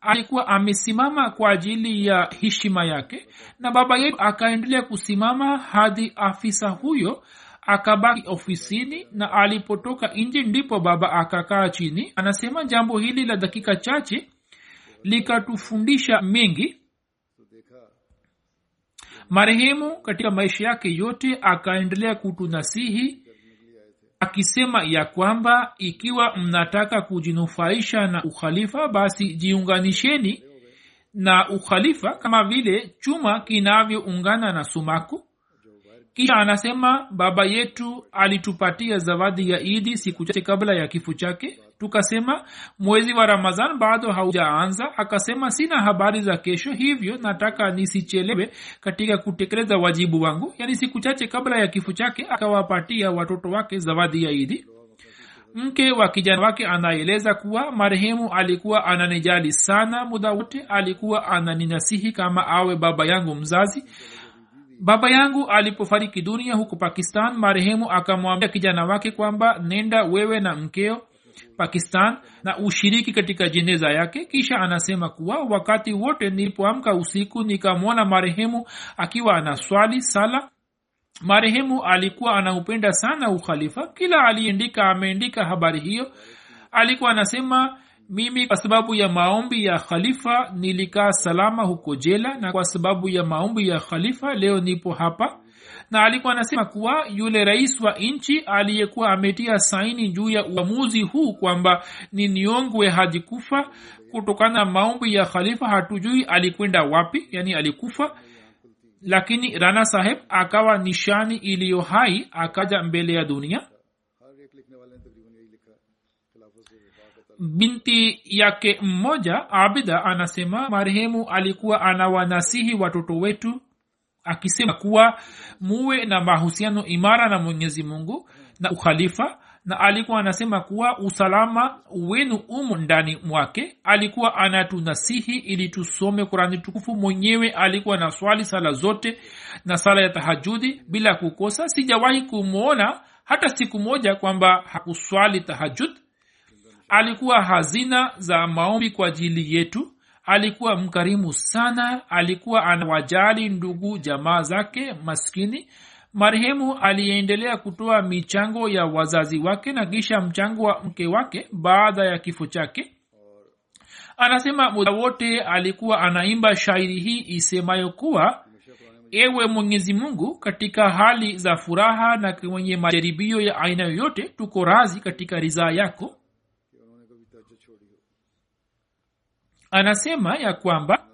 alikuwa amesimama kwa ajili ya heshima yake na baba yetu akaendelea kusimama hadi afisa huyo akabaki ofisini na alipotoka nje ndipo baba akakaa chini. Anasema jambo hili la dakika chache likatufundisha mengi. Marehemu katika maisha yake yote akaendelea kutunasihi akisema ya kwamba ikiwa mnataka kujinufaisha na ukhalifa basi jiunganisheni na ukhalifa kama vile chuma kinavyoungana na sumaku kisha anasema baba yetu alitupatia zawadi ya idi siku chache kabla ya kifo chake. Tukasema mwezi wa ramadhan bado haujaanza. Akasema sina habari za kesho hivyo nataka nisichelewe katika kutekeleza wajibu wangu. Yaani siku chache kabla ya kifo chake akawapatia watoto wake zawadi ya idi. Mke wa kijana wake anaeleza kuwa marehemu alikuwa ananijali sana muda wote alikuwa ananinasihi kama awe baba yangu mzazi baba yangu alipofariki dunia huku pakistan marehemu akamwambia kijana wake kwamba nenda wewe na mkeo pakistan na ushiriki katika jeneza yake. Kisha anasema kuwa wakati wote nilipoamka usiku nikamwona marehemu akiwa anaswali sala. Marehemu alikuwa anaupenda sana ukhalifa. Kila aliendika ameendika habari hiyo. Alikuwa anasema mimi kwa sababu ya maombi ya khalifa nilikaa salama huko jela na kwa sababu ya maombi ya khalifa leo nipo hapa. Na alikuwa anasema kuwa yule rais wa nchi aliyekuwa ametia saini juu ya uamuzi huu kwamba ni niongwe hadi kufa. Kutokana na maombi ya khalifa hatujui alikwenda wapi yani alikufa. Lakini rana saheb akawa nishani iliyo hai akaja mbele ya dunia binti yake mmoja abida anasema marehemu alikuwa anawanasihi watoto wetu akisema kuwa muwe na mahusiano imara na mwenyezi mungu na ukhalifa na alikuwa anasema kuwa usalama wenu umo ndani mwake. Alikuwa anatunasihi ili tusome kurani tukufu. Mwenyewe alikuwa na swali sala zote na sala ya tahajudi bila kukosa. Sijawahi kumwona hata siku moja kwamba hakuswali tahajud alikuwa hazina za maombi kwa ajili yetu. Alikuwa mkarimu sana. Alikuwa anawajali ndugu jamaa zake maskini. Marehemu aliendelea kutoa michango ya wazazi wake na kisha mchango wa mke wake baada ya kifo chake. Anasema muda wote alikuwa anaimba shairi hii isemayo kuwa ewe mwenyezi mungu katika hali za furaha na kwenye majaribio ya aina yoyote tuko razi katika ridhaa yako anasema ya kwamba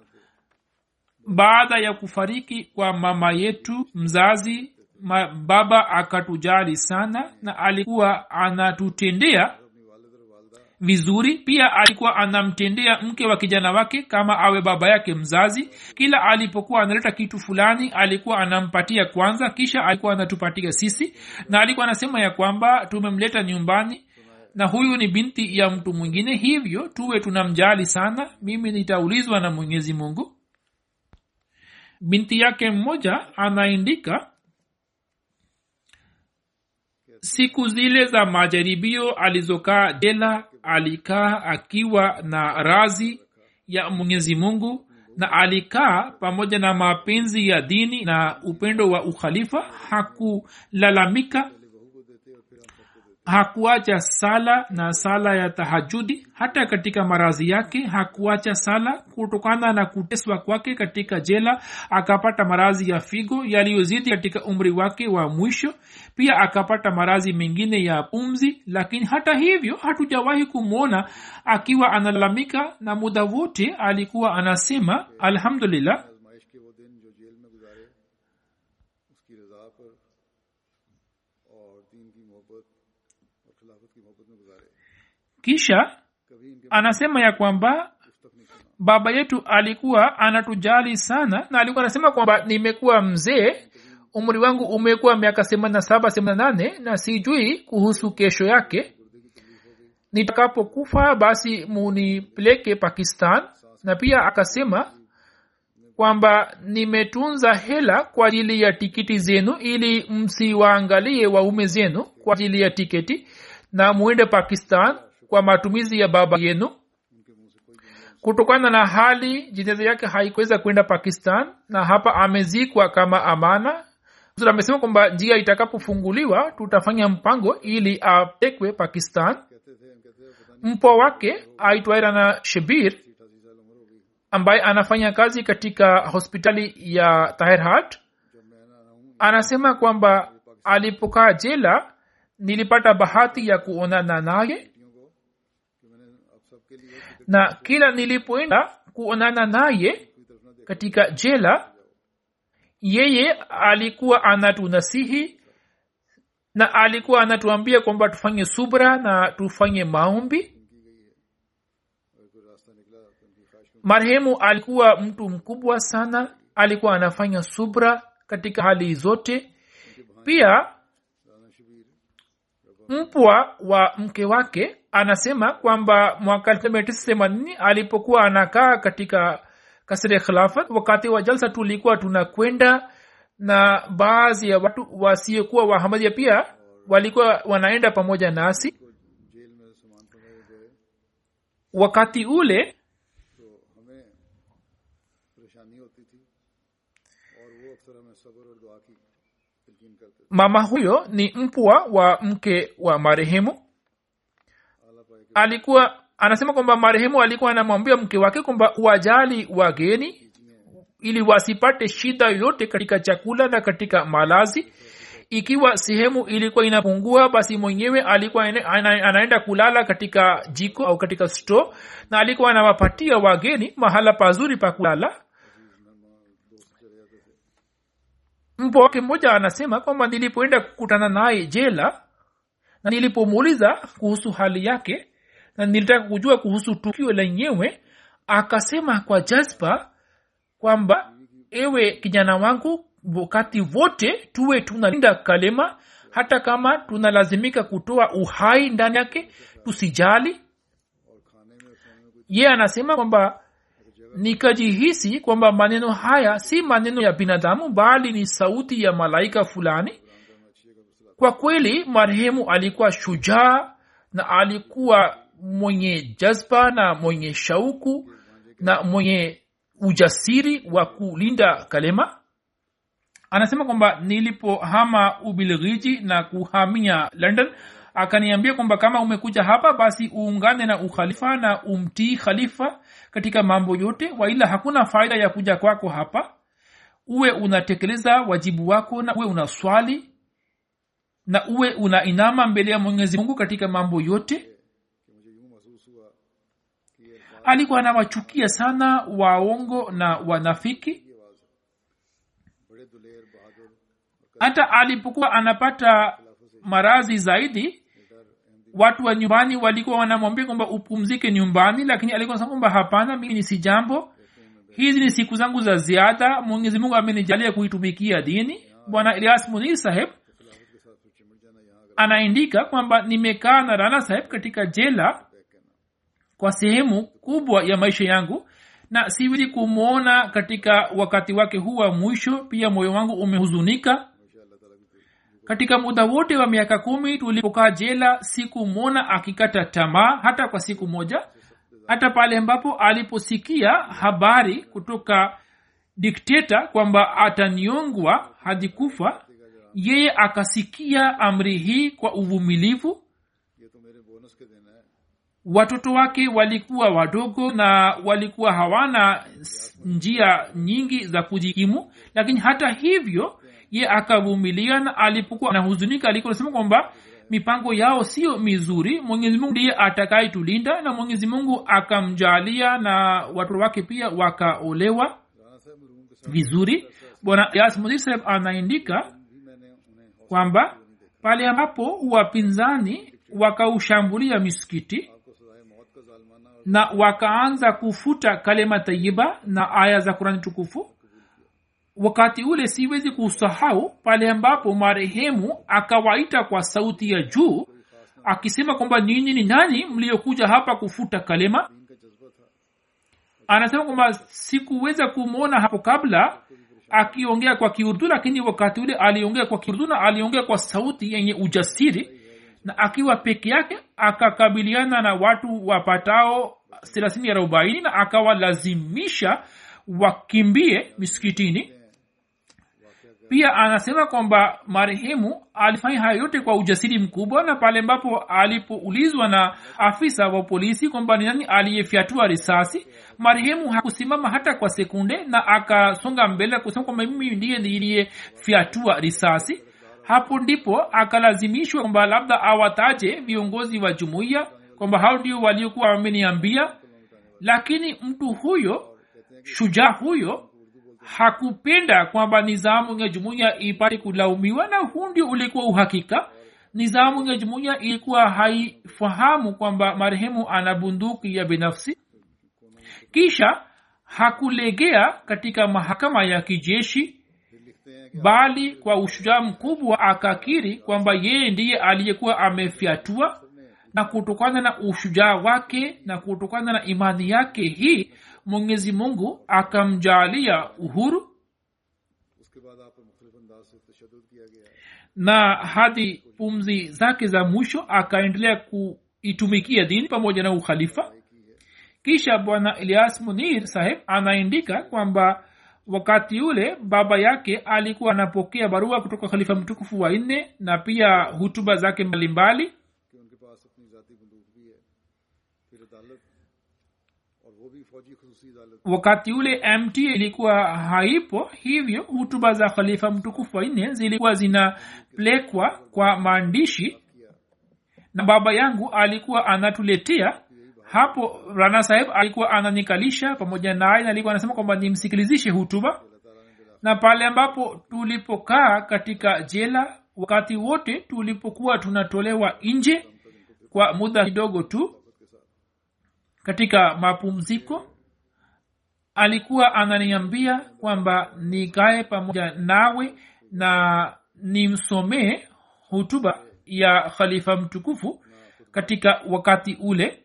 baada ya kufariki kwa mama yetu mzazi ma, baba akatujali sana na alikuwa anatutendea vizuri. Pia alikuwa anamtendea mke wa kijana wake kama awe baba yake mzazi. Kila alipokuwa analeta kitu fulani alikuwa anampatia kwanza kisha alikuwa anatupatia sisi. Na alikuwa anasema ya kwamba tumemleta nyumbani na huyu ni binti ya mtu mwingine hivyo tuwe tunamjali sana. Mimi nitaulizwa na mwenyezi mungu. Binti yake mmoja anaindika siku zile za majaribio alizokaa jela alikaa akiwa na razi ya mwenyezi mungu na alikaa pamoja na mapenzi ya dini na upendo wa ukhalifa. Hakulalamika hakuacha sala na sala ya tahajudi. Hata katika marazi yake hakuacha sala kutokana na kuteswa kwake katika jela akapata marazi ya figo yaliyozidi katika umri wake wa mwisho. Pia akapata marazi mengine ya pumzi lakini hata hivyo hatujawahi kumwona akiwa analalamika na muda wote alikuwa anasema alhamdulillah kisha anasema ya kwamba baba yetu alikuwa anatujali sana na alikuwa anasema kwamba nimekuwa mzee umri wangu umekuwa miaka themanina saba themanina nane na sijui kuhusu kesho yake. Nitakapokufa basi munipeleke pakistan. Na pia akasema kwamba nimetunza hela kwa ajili ya tiketi zenu ili msiwaangalie waume zenu kwa ajili ya tiketi na muende pakistan kwa matumizi ya baba yenu? Kutokana na hali jeneza yake haikuweza kwenda pakistan na hapa amezikwa kama amana. Amesema kwamba njia itakapofunguliwa tutafanya mpango ili apekwe pakistan. Mpwa wake aitwaye rana shebir ambaye anafanya kazi katika hospitali ya taherhat anasema kwamba alipokaa jela nilipata bahati ya kuonana naye na kila nilipoenda kuonana naye katika jela yeye alikuwa anatunasihi na alikuwa anatuambia kwamba tufanye subra na tufanye maombi. Marehemu alikuwa mtu mkubwa sana alikuwa anafanya subra katika hali zote. Pia mpwa wa mke wake anasema kwamba mwaka 1980 alipokuwa anakaa katika kasri khilafat wakati wa jalsa tulikuwa tunakwenda na baadhi ya watu wasiokuwa wahamadia pia walikuwa wanaenda pamoja nasi. Wakati ule mama huyo ni mpwa wa mke wa marehemu alikuwa anasema kwamba marehemu alikuwa anamwambia mke wake kwamba wajali wageni ili wasipate shida yoyote katika chakula na katika malazi. Ikiwa sehemu ilikuwa inapungua basi mwenyewe alikuwa anaenda kulala katika jiko au katika store na alikuwa anawapatia wageni mahala pazuri pa kulala. Mpo wake mmoja anasema kwamba nilipoenda kukutana naye jela na nilipomuuliza kuhusu hali yake na nilitaka kujua kuhusu tukio lenyewe akasema kwa jaspa kwamba ewe kijana wangu wakati wote tuwe tunalinda kalema hata kama tunalazimika kutoa uhai ndani yake tusijali. Ye anasema kwamba nikajihisi kwamba maneno haya si maneno ya binadamu bali ni sauti ya malaika fulani. Kwa kweli marehemu alikuwa shujaa na alikuwa mwenye jazba na mwenye shauku na mwenye ujasiri wa kulinda kalema. Anasema kwamba nilipohama ubilghiji na kuhamia london akaniambia kwamba kama umekuja hapa basi uungane na ukhalifa na umtii khalifa katika mambo yote waila hakuna faida ya kuja kwako hapa. Uwe unatekeleza wajibu wako na uwe unaswali na uwe unainama mbele ya mwenyezi mungu katika mambo yote alikuwa anawachukia sana waongo na wanafiki. Hata alipokuwa anapata maradhi zaidi watu wa nyumbani walikuwa wanamwambia kwamba upumzike nyumbani lakini alikuwa nasema kwamba hapana mimi ni si jambo. Hizi ni siku zangu za ziada mwenyezi mungu amenijalia kuitumikia dini. Bwana elias munir saheb anaindika kwamba nimekaa na rana saheb katika jela kwa sehemu kubwa ya maisha yangu na siwili kumwona katika wakati wake huu wa mwisho pia moyo wangu umehuzunika. Katika muda wote wa miaka kumi tulipokaa jela sikumwona akikata tamaa hata kwa siku moja hata pale ambapo aliposikia habari kutoka dikteta kwamba ataniongwa hadi kufa yeye akasikia amri hii kwa uvumilivu watoto wake walikuwa wadogo na walikuwa hawana njia nyingi za kujikimu. Lakini hata hivyo ye akavumilia na alipokuwa anahuzunika alikonasema kwamba mipango yao sio mizuri. Mwenyezi mungu ndiye atakayetulinda na mwenyezi mungu akamjalia na watoto wake pia wakaolewa vizuri. Bwana yasmudi anaandika kwamba pale ambapo wapinzani wakaushambulia misikiti na wakaanza kufuta kalema tayiba na aya za kurani tukufu. Wakati ule siwezi kusahau pale ambapo marehemu akawaita kwa sauti ya juu akisema kwamba ninyi ni nani mliokuja hapa kufuta kalema anasema kwamba sikuweza kumwona hapo kabla akiongea kwa kiurdu lakini wakati ule aliongea kwa kiurdu na aliongea kwa sauti yenye ujasiri na akiwa peke yake akakabiliana na watu wapatao thelathini arobaini na akawalazimisha wakimbie misikitini. Pia anasema kwamba marehemu alifanya haya yote kwa ujasiri mkubwa na pale ambapo alipoulizwa na afisa wa polisi kwamba ni nani aliyefyatua risasi marehemu hakusimama hata kwa sekunde na akasonga mbele kusema kwamba mimi ndiye niliyefyatua risasi hapo ndipo akalazimishwa kwamba labda awataje viongozi wa jumuiya kwamba hao ndio waliokuwa wameniambia. Lakini mtu huyo shujaa huyo hakupenda kwamba nizamu ya jumuiya ipate kulaumiwa na huu ndio ulikuwa uhakika. Nizamu ya jumuiya ilikuwa haifahamu kwamba marehemu ana bunduki ya binafsi. Kisha hakulegea katika mahakama ya kijeshi bali kwa ushujaa mkubwa akakiri kwamba yeye ndiye aliyekuwa amefyatua na kutokana na ushujaa wake na kutokana na imani yake hii mwenyezi mungu akamjalia uhuru. Na hadi pumzi zake za mwisho akaendelea kuitumikia dini pamoja na ukhalifa. Kisha bwana elias munir saheb anaandika kwamba wakati ule baba yake alikuwa anapokea barua kutoka khalifa mtukufu wa nne na pia hutuba zake mbalimbali. Wakati ule mt ilikuwa haipo hivyo hutuba za khalifa mtukufu wa nne zilikuwa zinaplekwa kwa maandishi. Na baba yangu alikuwa anatuletea hapo rana saheb alikuwa ananikalisha pamoja naye na anasema kwamba nimsikilizishe hutuba. Na pale ambapo tulipokaa katika jela wakati wote tulipokuwa tunatolewa nje kwa muda kidogo tu katika mapumziko alikuwa ananiambia kwamba nikae pamoja nawe na nimsomee hutuba ya khalifa mtukufu katika wakati ule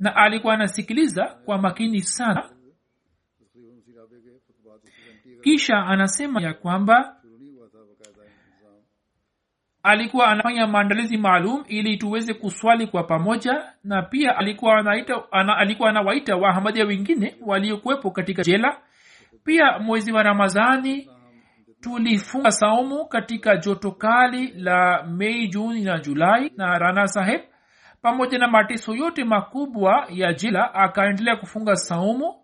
na alikuwa anasikiliza kwa makini sana. Kisha anasema ya kwamba alikuwa anafanya maandalizi maalum ili tuweze kuswali kwa pamoja na pia alikuwa anaita ana, alikuwa anawaita wahamadia wengine waliokuwepo katika jela. Pia mwezi wa ramadhani tulifunga saumu katika joto kali la mei juni na julai na rana saheb pamoja na mateso yote makubwa ya jila akaendelea kufunga saumu.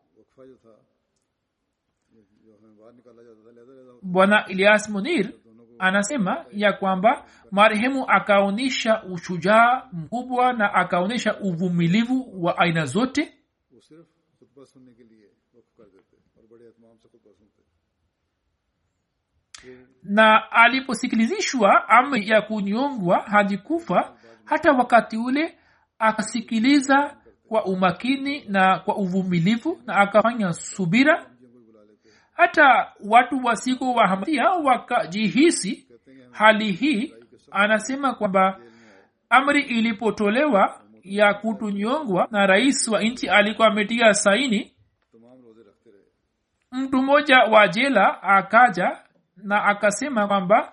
Bwana elias munir anasema ya kwamba marehemu akaonyesha ushujaa mkubwa na akaonyesha uvumilivu wa aina zote. Na aliposikilizishwa amri ya kunyongwa hadi kufa hata wakati ule akasikiliza kwa umakini na kwa uvumilivu na akafanya subira. Hata watu wasiko wahamasia wakajihisi hali hii anasema kwamba amri ilipotolewa ya kutunyongwa na rais wa nchi alikuwa ametia saini. Mtu mmoja wa jela akaja na akasema kwamba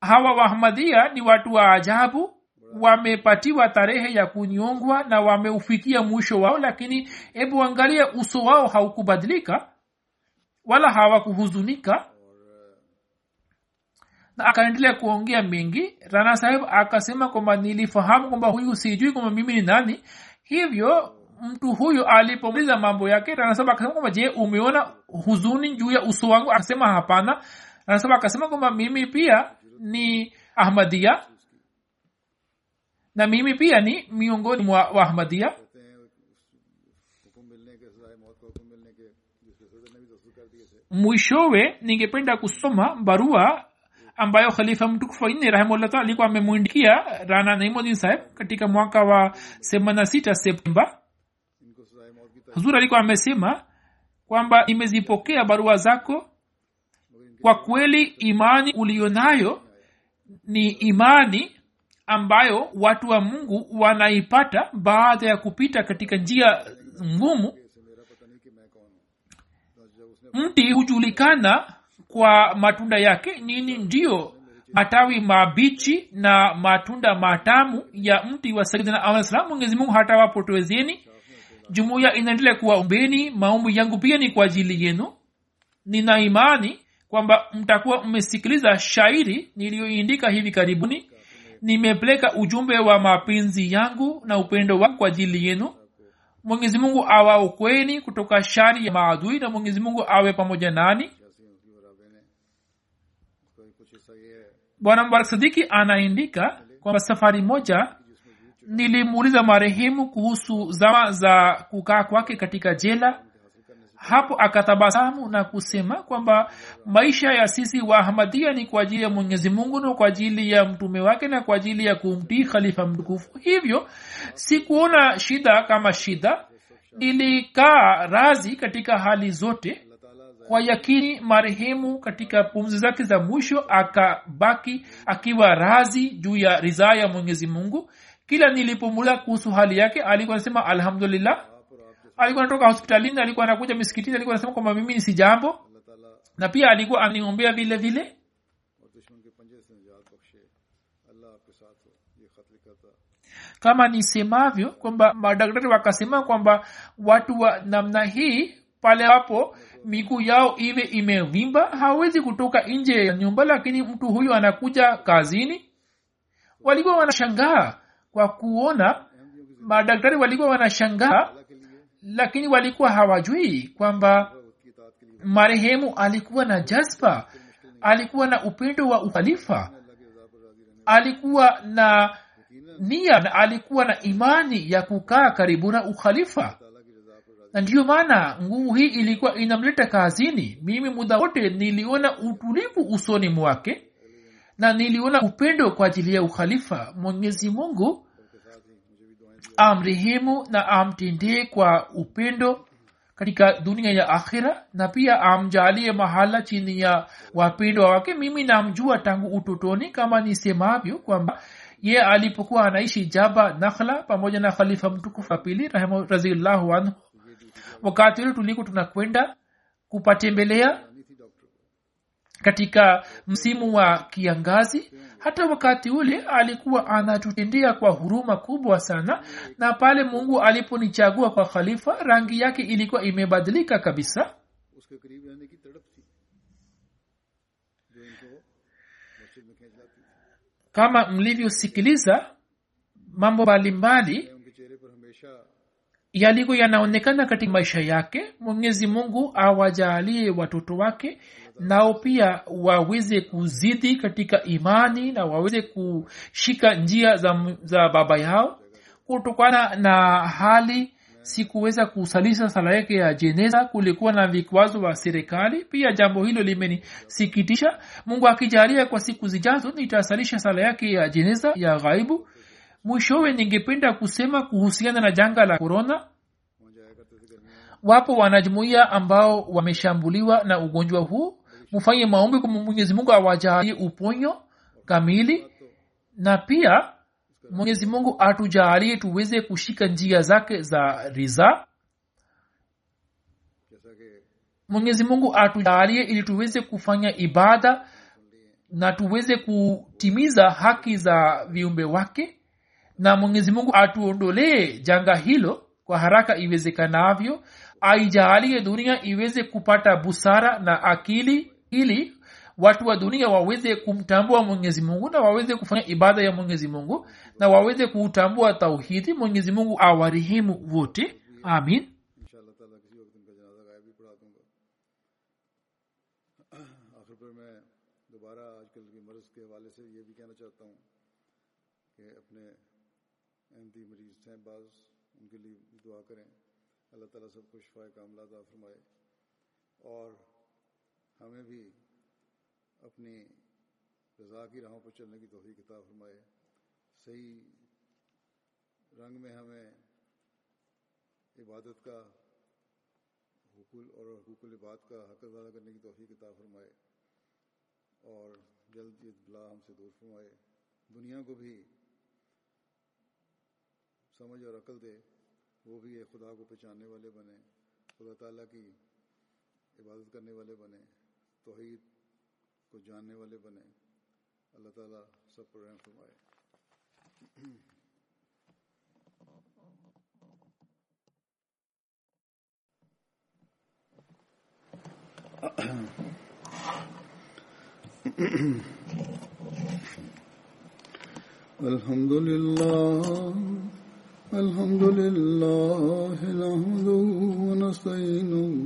hawa wahamadhia ni watu wa ajabu wamepatiwa tarehe ya kunyongwa na wameufikia mwisho wao lakini hebu angalia uso wao haukubadilika wala hawakuhuzunika. Na akaendelea kuongea mengi. Rana saheb akasema kwamba nilifahamu kwamba huyu sijui kwamba mimi ni nani. Hivyo mtu huyu alipomaliza mambo yake ranasaba akasema kwamba je umeona huzuni juu ya uso wangu? Akasema hapana. Ranasaba akasema kwamba mimi pia ni ahmadia na mimi pia ni miongoni mwa wahmadia mwishowe ningependa kusoma barua ambayo khalifa mtukufu wanne rahimahullah alikuwa amemwindikia rana naimodin saheb katika mwaka wa 86 septemba. Huzur alikuwa amesema kwamba nimezipokea barua zako. Kwa kweli imani uliyo nayo ni imani ambayo watu wa mungu wanaipata baada ya kupita katika njia ngumu. Mti hujulikana kwa matunda yake. Nini? Ndiyo matawi mabichi na matunda matamu ya mti wa saidina alah salam mwenyezi mungu hata jumuiya inaendelea kuwaombeni. Maombi yangu pia ni kwa ajili yenu. Nina imani kwamba mtakuwa mmesikiliza shairi niliyoindika hivi karibuni nimepeleka ujumbe wa mapenzi yangu na upendo wa kwa ajili yenu. Mwenyezi mungu awaokweni kutoka shari ya maadui na mwenyezi mungu awe pamoja nani. Bwana mbarak sadiki anaandika kwamba safari moja nilimuuliza marehemu kuhusu zama za kukaa kwake katika jela hapo akatabasamu na kusema kwamba maisha ya sisi wa ahmadia ni kwa ajili ya mwenyezi mungu na kwa ajili ya mtume wake na kwa ajili ya kumtii khalifa mtukufu. Hivyo sikuona shida kama shida. Ilikaa razi katika hali zote. Kwa yakini marehemu katika pumzi zake za mwisho akabaki akiwa razi juu ya ridhaa ya mwenyezi mungu. Kila nilipomula kuhusu hali yake alikuwa nasema alhamdulillah alikuwa anatoka hospitalini alikuwa anakuja misikitini alikuwa anasema kwamba mimi si jambo. Na pia alikuwa aniombea vile vile. Kama nisemavyo kwamba madaktari wakasema kwamba watu wa namna hii pale hapo miguu yao iwe imevimba hawezi kutoka nje ya nyumba lakini mtu huyu anakuja kazini. Walikuwa wanashangaa kwa kuona madaktari walikuwa wanashangaa lakini walikuwa hawajui kwamba marehemu alikuwa na jazba alikuwa na upendo wa ukhalifa alikuwa na nia na alikuwa na imani ya kukaa karibu na ukhalifa. Na ndiyo maana nguvu hii ilikuwa inamleta kazini. Mimi muda wote niliona utulivu usoni mwake na niliona upendo kwa ajili ya ukhalifa. Mwenyezi mungu amrehemu na amtendee kwa upendo katika dunia ya akhira na pia amjalie mahala chini ya wapendwa wake. Mimi namjua tangu utotoni kama nisemavyo kwamba ye alipokuwa anaishi jaba nakhla pamoja na khalifa mtukufu wa pili razillahu anhu. Wakati ule tuliko tunakwenda kupatembelea katika msimu wa kiangazi hata wakati ule alikuwa anatutendia kwa huruma kubwa sana na pale mungu aliponichagua kwa khalifa rangi yake ilikuwa imebadilika kabisa. Kama mlivyosikiliza mambo mbalimbali yaliko yanaonekana katika maisha yake. Mwenyezi mungu awajaalie watoto wake mm-hmm nao pia waweze kuzidi katika imani na waweze kushika njia za, za baba yao. Kutokana na hali sikuweza kusalisha sala yake ya jeneza. Kulikuwa na vikwazo wa serikali. Pia jambo hilo limenisikitisha. Mungu akijalia kwa siku zijazo nitasalisha sala yake ya jeneza ya ghaibu. Mwishowe ningependa kusema kuhusiana na janga la korona wapo wanajumuia ambao wameshambuliwa na ugonjwa huu mufanye maombi kwa mwenyezi mungu awajalie uponyo kamili. Na pia mwenyezi mungu atujaalie tuweze kushika njia zake za riza. Mwenyezi mungu atujaalie ili tuweze kufanya ibada na tuweze kutimiza haki za viumbe wake. Na mwenyezi mungu atuondolee janga hilo kwa haraka iwezekanavyo. Aijaalie dunia iweze kupata busara na akili ili watu wa dunia waweze kumtambua mwenyezi mungu na waweze kufanya ibada ya mwenyezi mungu na waweze kuutambua tauhidi mwenyezi mungu awarehemu wote. Amin. اللہ تعالیٰ سب کو شفا کاملہ عطا فرمائے اور ہمیں بھی اپنی رضا کی راہوں پر چلنے کی توفیق عطا فرمائے۔ صحیح رنگ میں ہمیں عبادت کا حقول اور حقوق العباد کا حق ادا کرنے کی توفیق عطا فرمائے اور جلد بلا ہم سے دور فرمائے۔ دنیا کو بھی سمجھ اور عقل دے، وہ بھی خدا کو پہچاننے والے بنے، خدا تعالیٰ کی عبادت کرنے والے بنے۔ توحید کو جاننے والے بنے۔ اللہ تعالیٰ سب پر رحم فرمائے۔ الحمد لله الحمد لله نحمده ونستعينه